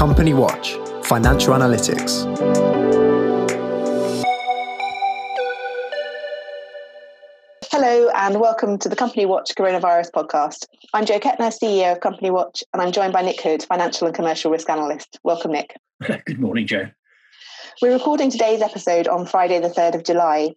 Company Watch Financial Analytics. Hello, and welcome to the Company Watch Coronavirus podcast. I'm Joe Kettner, CEO of Company Watch, and I'm joined by Nick Hood, Financial and Commercial Risk Analyst. Welcome, Nick. Good morning, Joe. We're recording today's episode on Friday, the 3rd of July.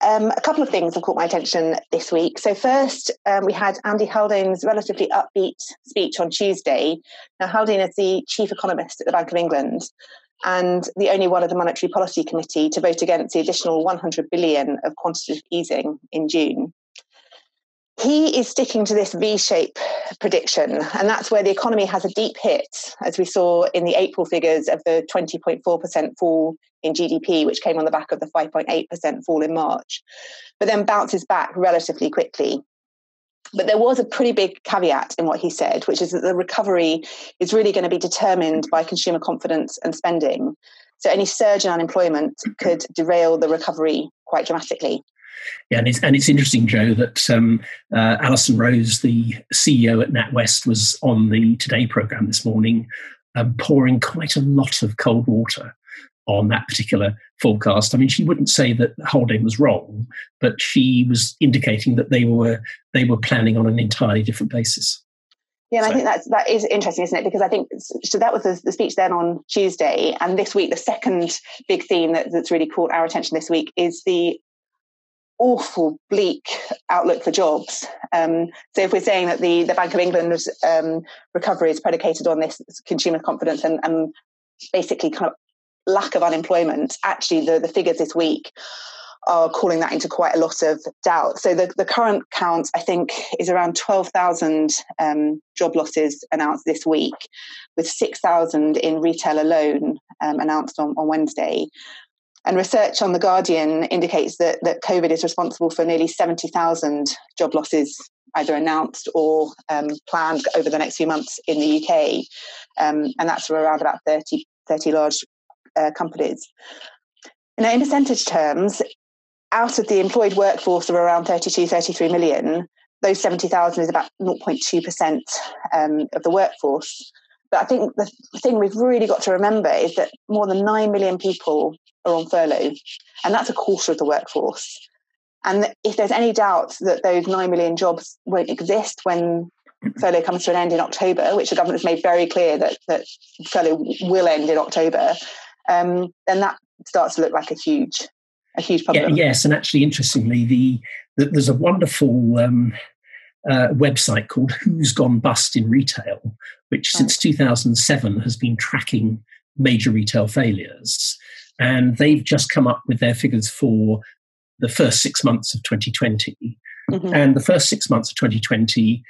Um, a couple of things have caught my attention this week. So, first, um, we had Andy Haldane's relatively upbeat speech on Tuesday. Now, Haldane is the chief economist at the Bank of England and the only one of the Monetary Policy Committee to vote against the additional 100 billion of quantitative easing in June he is sticking to this V shape prediction, and that's where the economy has a deep hit, as we saw in the April figures of the 20.4% fall in GDP, which came on the back of the 5.8% fall in March, but then bounces back relatively quickly. But there was a pretty big caveat in what he said, which is that the recovery is really going to be determined by consumer confidence and spending. So any surge in unemployment could derail the recovery quite dramatically. Yeah, and it's, and it's interesting, Joe, that um, uh, Alison Rose, the CEO at NatWest, was on the Today program this morning, um, pouring quite a lot of cold water on that particular forecast. I mean, she wouldn't say that Haldane was wrong, but she was indicating that they were they were planning on an entirely different basis. Yeah, and so. I think that's that is interesting, isn't it? Because I think so. That was the, the, speech then on Tuesday, and this week the second big theme that, that's really caught our attention this week is the awful bleak outlook for jobs. Um, so if we're saying that the, the Bank of England's um, recovery is predicated on this consumer confidence and, and, basically kind of lack of unemployment, actually the, the figures this week are calling that into quite a lot of doubt. So the, the current count, I think, is around 12,000 um, job losses announced this week, with 6,000 in retail alone um, announced on, on Wednesday. And research on The Guardian indicates that, that COVID is responsible for nearly 70,000 job losses, either announced or um, planned over the next few months in the UK. Um, and that's around about 30, 30 large uh, companies. Now, in percentage terms, out of the employed workforce of around 32, 33 million, those 70,000 is about 0.2% um, of the workforce. But I think the thing we've really got to remember is that more than 9 million people are on furlough, and that's a quarter of the workforce. And if there's any doubt that those 9 million jobs won't exist when furlough comes to an end in October, which the government has made very clear that, that furlough will end in October, um, then that starts to look like a huge, a huge problem. Yeah, yes, and actually, interestingly, the, the there's a wonderful um, uh, website called Who's Gone Bust in Retail, which since 2007 has been tracking major retail failures. And they've just come up with their figures for the first six months of 2020. Mm-hmm. And the first six months of 2020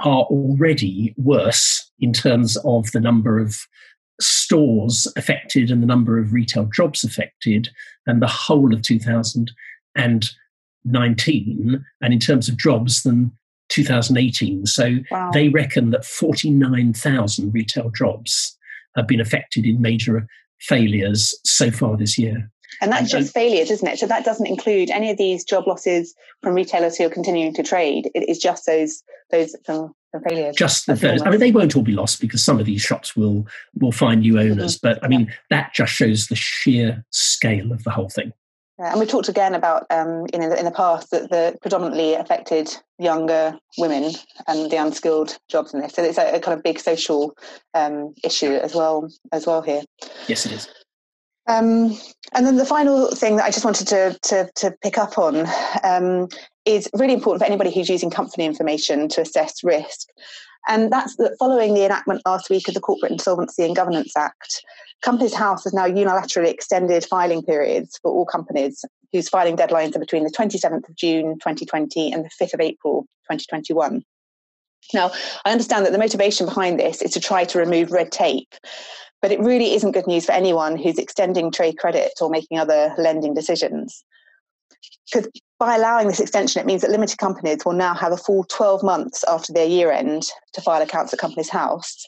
are already worse in terms of the number of stores affected and the number of retail jobs affected than the whole of 2019 and in terms of jobs than 2018. So wow. they reckon that 49,000 retail jobs have been affected in major failures so far this year. And that's and, just failures, isn't it? So that doesn't include any of these job losses from retailers who are continuing to trade. It is just those those from, from failures. Just the failures. I mean, they won't all be lost because some of these shops will will find new owners. Mm-hmm. But I mean, yeah. that just shows the sheer scale of the whole thing. Yeah, and we talked again about um, in, the, in the past that the predominantly affected younger women and the unskilled jobs in this. So it's a, a kind of big social um, issue as well as well here. Yes, it is. Um, and then the final thing that I just wanted to to, to pick up on um, is really important for anybody who's using company information to assess risk. And that's that following the enactment last week of the Corporate Insolvency and Governance Act, Companies House has now unilaterally extended filing periods for all companies whose filing deadlines are between the 27th of June 2020 and the 5th of April 2021. Now, I understand that the motivation behind this is to try to remove red tape, but it really isn't good news for anyone who's extending trade credit or making other lending decisions. Because by allowing this extension, it means that limited companies will now have a full 12 months after their year end to file accounts at Companies House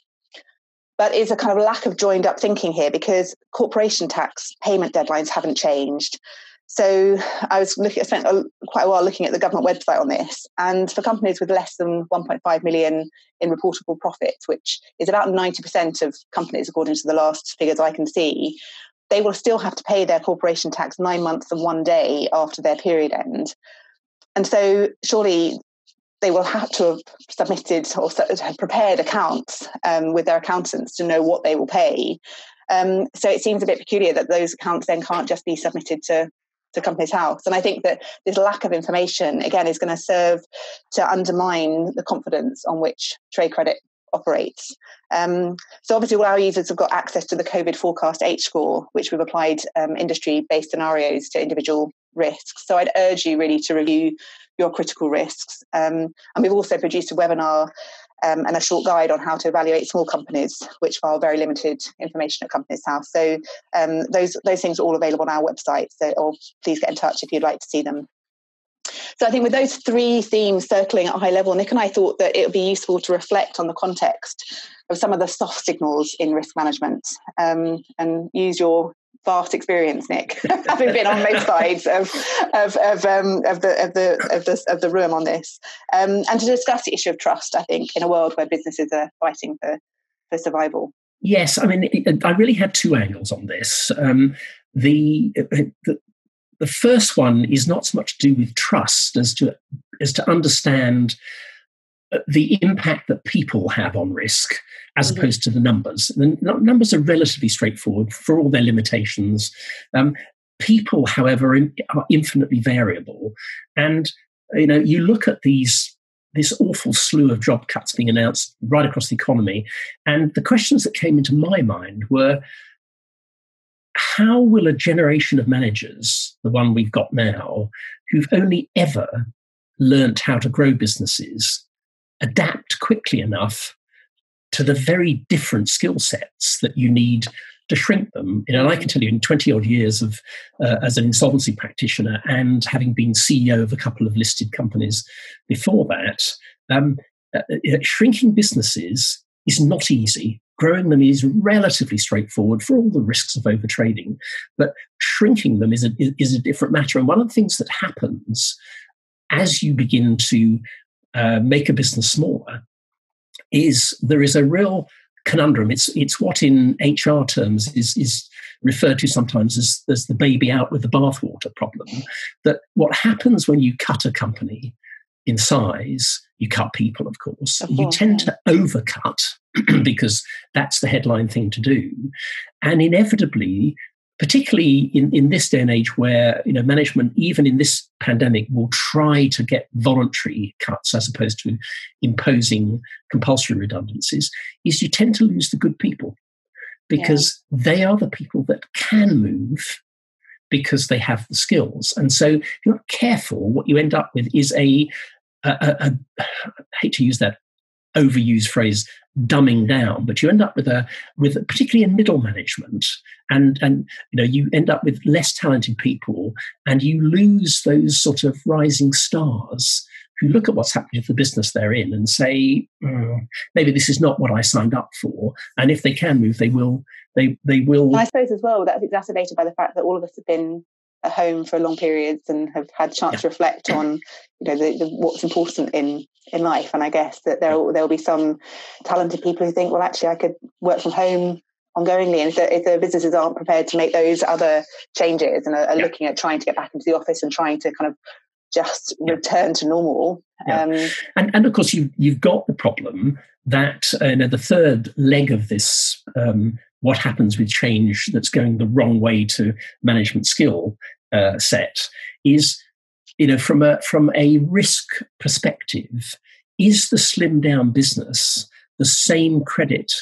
but it's a kind of lack of joined up thinking here because corporation tax payment deadlines haven't changed. So I was looking, I spent a, quite a while looking at the government website on this. And for companies with less than 1.5 million in reportable profits, which is about 90% of companies, according to the last figures I can see, they will still have to pay their corporation tax nine months and one day after their period end. And so surely they will have to have submitted or have prepared accounts um, with their accountants to know what they will pay. Um, so it seems a bit peculiar that those accounts then can't just be submitted to to Companies House. And I think that this lack of information, again, is going to serve to undermine the confidence on which trade credit operates. Um, so obviously, all our users have got access to the COVID forecast H score, which we've applied um, industry-based scenarios to individual risks. So I'd urge you really to review your critical risks. Um, and we've also produced a webinar um, and a short guide on how to evaluate small companies, which file very limited information at Companies House. So um, those those things are all available on our website. So, or please get in touch if you'd like to see them. So I think with those three themes circling at a high level, Nick and I thought that it would be useful to reflect on the context of some of the soft signals in risk management um, and use your vast experience, Nick, having been on both sides of of of, um, of the of the of the of the room on this, um, and to discuss the issue of trust. I think in a world where businesses are fighting for for survival. Yes, I mean, I really had two angles on this. Um, the, the the first one is not so much to do with trust as to as to understand the impact that people have on risk as mm-hmm. opposed to the numbers. The numbers are relatively straightforward for all their limitations. Um, people, however, are infinitely variable, and you know you look at these this awful slew of job cuts being announced right across the economy, and the questions that came into my mind were. How will a generation of managers, the one we've got now, who've only ever learnt how to grow businesses, adapt quickly enough to the very different skill sets that you need to shrink them. You know, and I can tell you in 20 odd years of uh, as an insolvency practitioner and having been CEO of a couple of listed companies before that, um, uh, uh shrinking businesses is not easy. Growing them is relatively straightforward for all the risks of overtrading, but shrinking them is a, is a different matter. And one of the things that happens as you begin to uh, make a business smaller is there is a real conundrum. It's it's what in HR terms is is referred to sometimes as, as the baby out with the bathwater problem. That what happens when you cut a company in size, you cut people, of course. Of course you tend to overcut because that's the headline thing to do. And inevitably, particularly in, in this day and age where you know management even in this pandemic will try to get voluntary cuts as opposed to imposing compulsory redundancies is you tend to lose the good people because yeah. they are the people that can move because they have the skills and so if you're not careful what you end up with is a, a, a, a I hate to use that overused phrase dumbing down but you end up with a with particularly in middle management and and you know you end up with less talented people and you lose those sort of rising stars who look at what's happening to the business they're in and say mm, maybe this is not what i signed up for and if they can move they will they they will i suppose as well that's exacerbated by the fact that all of us have been at home for long periods and have had a chance yeah. to reflect on you know the, the, what's important in in life and i guess that there there will be some talented people who think well actually i could work from home ongoingly and if the, if the businesses aren't prepared to make those other changes and are, are yeah. looking at trying to get back into the office and trying to kind of just yeah. return to normal um, and and of course you you've got the problem that uh, you know, the third leg of this um, what happens with change that's going the wrong way to management skill uh, set is you know from a from a risk perspective is the slim down business the same credit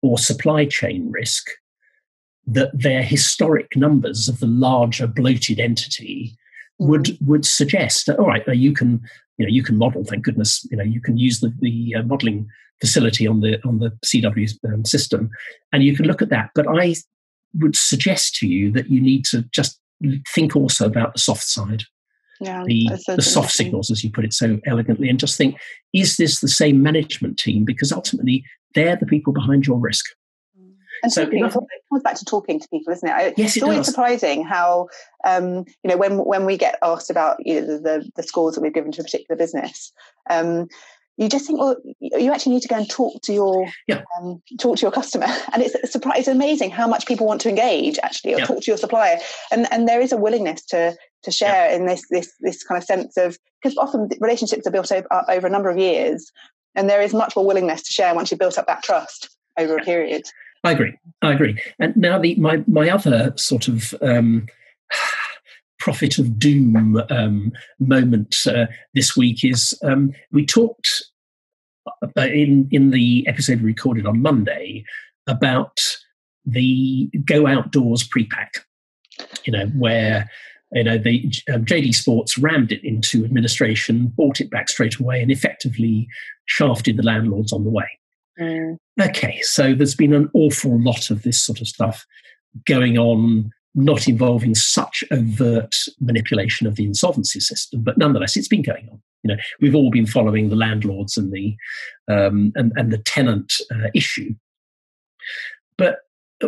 or supply chain risk that their historic numbers of the larger bloated entity would mm-hmm. would suggest that all right you can you know you can model thank goodness you know you can use the the uh, modeling facility on the on the CW um, system, and you can look at that. But I would suggest to you that you need to just think also about the soft side, yeah, the, the soft signals, as you put it so elegantly, and just think: is this the same management team? Because ultimately, they're the people behind your risk. And so talking, it comes back to talking to people, isn't it? Yes, it it's always does. surprising how um, you know when when we get asked about you know, the, the, the scores that we've given to a particular business. Um, you just think, well, you actually need to go and talk to your yeah. um, talk to your customer, and it's it's, amazing how much people want to engage actually or yeah. talk to your supplier, and and there is a willingness to to share yeah. in this this this kind of sense of because often relationships are built up over a number of years, and there is much more willingness to share once you've built up that trust over a period. I agree. I agree. And now the my my other sort of um, prophet of doom um, moment uh, this week is um, we talked uh, in in the episode we recorded on Monday about the go outdoors pre-pack. You know where you know the um, JD Sports rammed it into administration, bought it back straight away, and effectively shafted the landlords on the way. Mm. Okay, so there's been an awful lot of this sort of stuff going on, not involving such overt manipulation of the insolvency system, but nonetheless, it's been going on. You know, we've all been following the landlords and the um, and, and the tenant uh, issue, but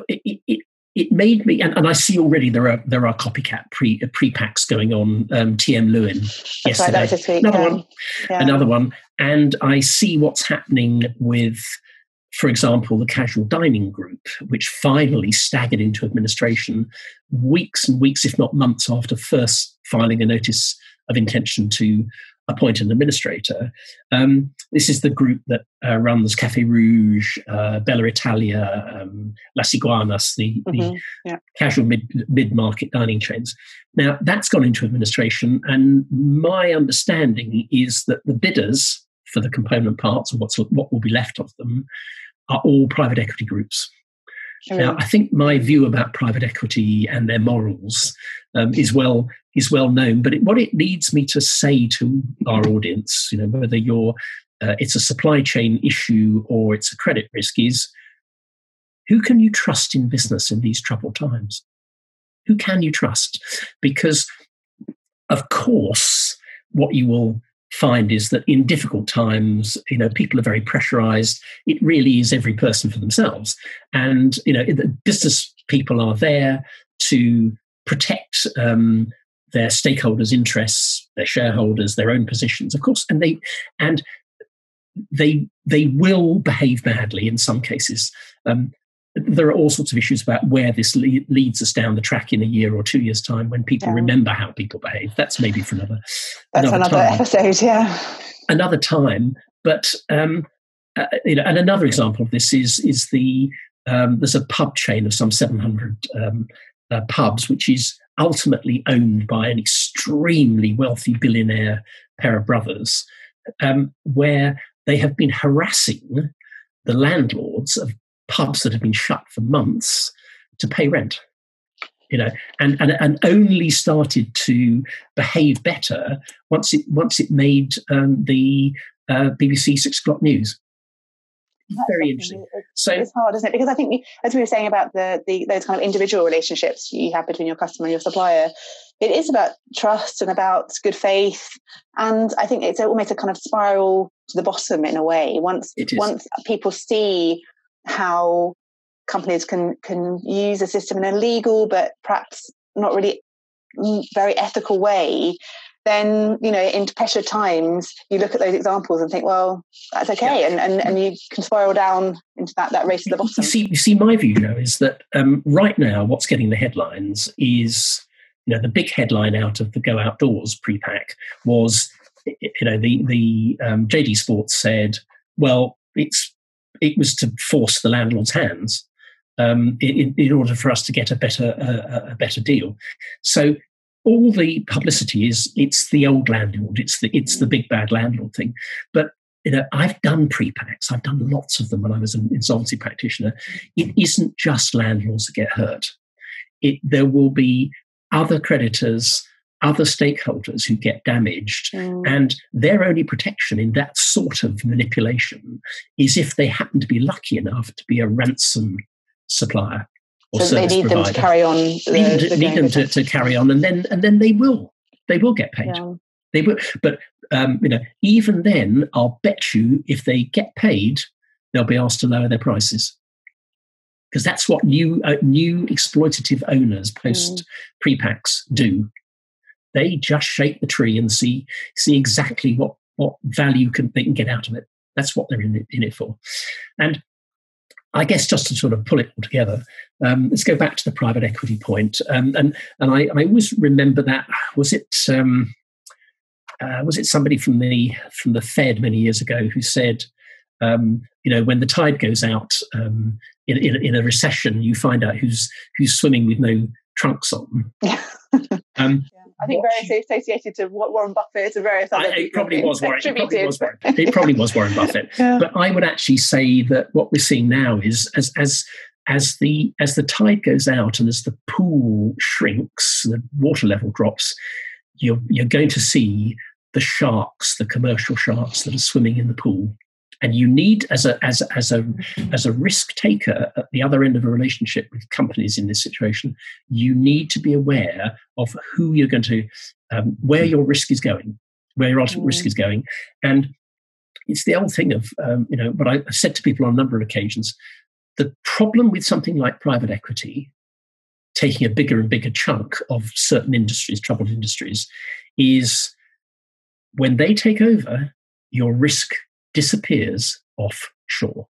it, it, it made me, and, and, I see already there are there are copycat pre pre packs going on. Um, TM Lewin yesterday, right, another one, yeah. another one, and I see what's happening with, for example, the casual dining group, which finally staggered into administration weeks and weeks, if not months, after first filing a notice of intention to appoint an administrator. Um, this is the group that uh, runs Cafe Rouge, uh, Bella Italia, um, Las Iguanas, the, mm-hmm. the yeah. casual mid market dining chains. Now that's gone into administration, and my understanding is that the bidders for the component parts, or what's what will be left of them, are all private equity groups. Mm. Now, I think my view about private equity and their morals um, is well is well known, but it, what it leads me to say to our audience, you know, whether you're uh, it's a supply chain issue or it's a credit risk, is who can you trust in business in these troubled times? Who can you trust? Because, of course, what you will find is that in difficult times, you know, people are very pressurized. It really is every person for themselves. And, you know, business people are there to protect um, their stakeholders' interests, their shareholders, their own positions, of course, and they and they they will behave badly in some cases. Um, there are all sorts of issues about where this le- leads us down the track in a year or two years' time when people yeah. remember how people behave. That's maybe for another. That's another, another episode, yeah. Another time, but um, uh, you know, and another example of this is is the um, there's a pub chain of some 700 um, uh, pubs, which is ultimately owned by an extremely wealthy billionaire pair of brothers, um, where they have been harassing the landlords of pubs that have been shut for months to pay rent. You know, and, and and only started to behave better once it once it made um, the uh, BBC Six O'clock News. That's very interesting. so it's hard, isn't it? Because I think, as we were saying about the, the those kind of individual relationships you have between your customer and your supplier, it is about trust and about good faith. And I think it's almost a kind of spiral to the bottom in a way. Once once people see how companies can can use a system in a legal but perhaps not really very ethical way then you know in pressure times you look at those examples and think well that's okay yeah. and, and and you can spiral down into that that race to the bottom you see you see my view know is that um, right now what's getting the headlines is you know the big headline out of the go outdoors pre-pack was you know the the um, jd sports said well it's it was to force the landlord's hands um, in, in, order for us to get a better a better deal so all the publicity is it's the old landlord, it's the it's the big bad landlord thing. But you know, I've done pre-packs, I've done lots of them when I was an insolvency practitioner. It isn't just landlords that get hurt. It there will be other creditors, other stakeholders who get damaged, mm. and their only protection in that sort of manipulation is if they happen to be lucky enough to be a ransom supplier or so they need provider. them to carry on. The, need, the need them to, to, carry on, and then and then they will they will get paid. Yeah. They will, but um, you know, even then, I'll bet you if they get paid, they'll be asked to lower their prices because that's what new uh, new exploitative owners post mm. pre-packs do. They just shake the tree and see see exactly what what value can they can get out of it. That's what they're in it, in it for. And I guess just to sort of pull it all together, um, let's go back to the private equity point. Um, and and I, I, always remember that was it um, uh, was it somebody from the from the Fed many years ago who said, um, you know, when the tide goes out um, in, in, in, a recession, you find out who's who's swimming with no trunks on. Um, I think very associated to what Warren Buffett and various other. I, it probably was Warren. It probably was Warren. it probably was Warren Buffett. yeah. But I would actually say that what we're seeing now is as as as the as the tide goes out and as the pool shrinks, the water level drops, you're you're going to see the sharks, the commercial sharks that are swimming in the pool, and you need as a as as a as a risk taker at the other end of a relationship with companies in this situation you need to be aware of who you're going to um, where your risk is going where your ultimate mm. risk is going and it's the old thing of um, you know what i said to people on a number of occasions the problem with something like private equity taking a bigger and bigger chunk of certain industries troubled industries is when they take over your risk disappears offshore.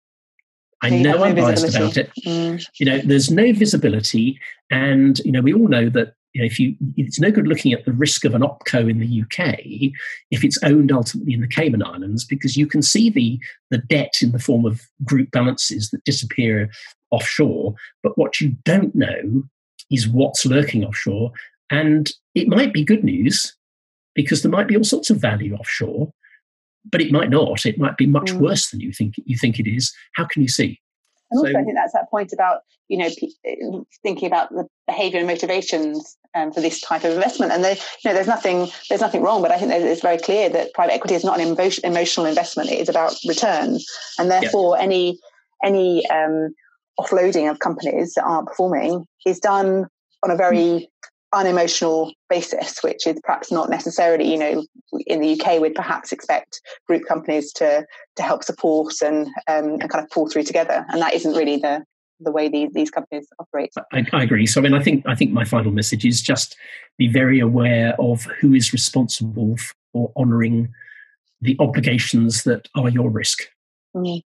I know I'm biased about it. Mm. You know, there's no visibility, and you know we all know that you know, if you it's no good looking at the risk of an opco in the UK if it's owned ultimately in the Cayman Islands because you can see the the debt in the form of group balances that disappear offshore, but what you don't know is what's lurking offshore, and it might be good news because there might be all sorts of value offshore, but it might not. It might be much mm. worse than you think you think it is. How can you see? And also, so, I think that's that point about you know thinking about the behaviour and motivations um, for this type of investment. And there, you know, there's nothing there's nothing wrong, but I think it's very clear that private equity is not an emotional investment. It is about return, and therefore yeah. any any um, offloading of companies that aren't performing is done on a very unemotional basis, which is perhaps not necessarily, you know, in the UK, we'd perhaps expect group companies to to help support and um, and kind of pull through together, and that isn't really the the way these, these companies operate. I, I, agree. So, I mean, I think I think my final message is just be very aware of who is responsible for honouring the obligations that are your risk. Mm.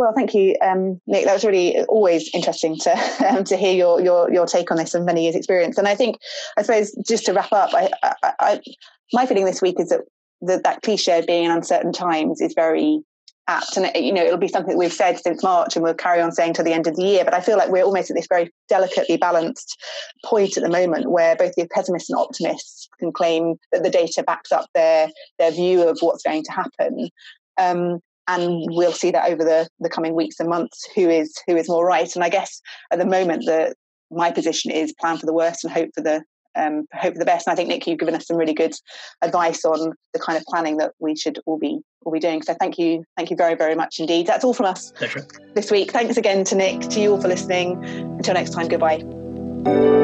Well, thank you, um, Nick. That was really always interesting to um, to hear your your your take on this and many years' experience. And I think, I suppose, just to wrap up, I, I, I, my feeling this week is that that, cliche of being in uncertain times is very apt, and you know it'll be something we've said since March, and we'll carry on saying till the end of the year. But I feel like we're almost at this very delicately balanced point at the moment, where both the pessimists and optimists can claim that the data backs up their their view of what's going to happen. Um, and we'll see that over the, the coming weeks and months who is who is more right. And i guess at the moment the my position is plan for the worst and hope for the um, hope for the best. And i think nick you've given us some really good advice on the kind of planning that we should all be all be doing. So thank you thank you very very much indeed. That's all from us Pleasure. this week. Thanks again to nick to you all for listening. Until next time goodbye